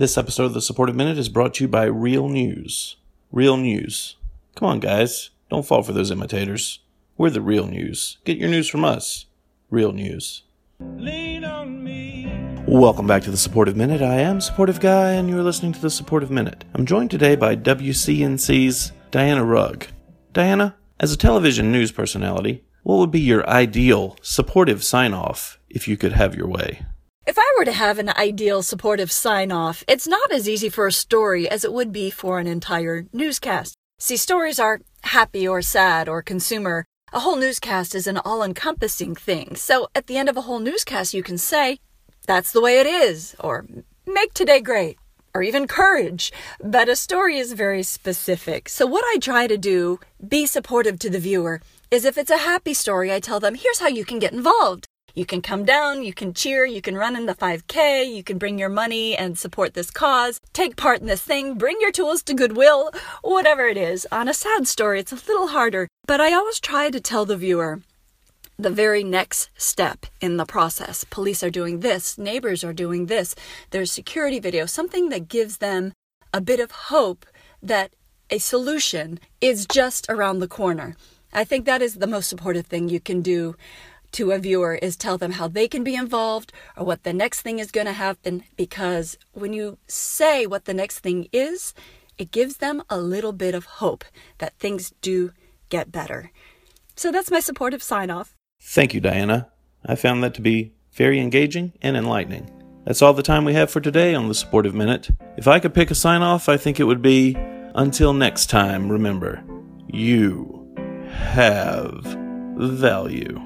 This episode of the Supportive Minute is brought to you by Real News. Real News. Come on, guys. Don't fall for those imitators. We're the real news. Get your news from us. Real News. Welcome back to the Supportive Minute. I am Supportive Guy, and you're listening to the Supportive Minute. I'm joined today by WCNC's Diana Rugg. Diana, as a television news personality, what would be your ideal supportive sign off if you could have your way? If I were to have an ideal supportive sign off, it's not as easy for a story as it would be for an entire newscast. See, stories are happy or sad or consumer. A whole newscast is an all encompassing thing. So at the end of a whole newscast, you can say, that's the way it is, or make today great, or even courage. But a story is very specific. So what I try to do, be supportive to the viewer, is if it's a happy story, I tell them, here's how you can get involved. You can come down, you can cheer, you can run in the 5K, you can bring your money and support this cause, take part in this thing, bring your tools to Goodwill, whatever it is. On a sad story, it's a little harder, but I always try to tell the viewer the very next step in the process. Police are doing this, neighbors are doing this, there's security video, something that gives them a bit of hope that a solution is just around the corner. I think that is the most supportive thing you can do to a viewer is tell them how they can be involved or what the next thing is going to happen because when you say what the next thing is, it gives them a little bit of hope that things do get better. So that's my supportive sign off. Thank you, Diana. I found that to be very engaging and enlightening. That's all the time we have for today on the Supportive Minute. If I could pick a sign off, I think it would be until next time, remember, you have value.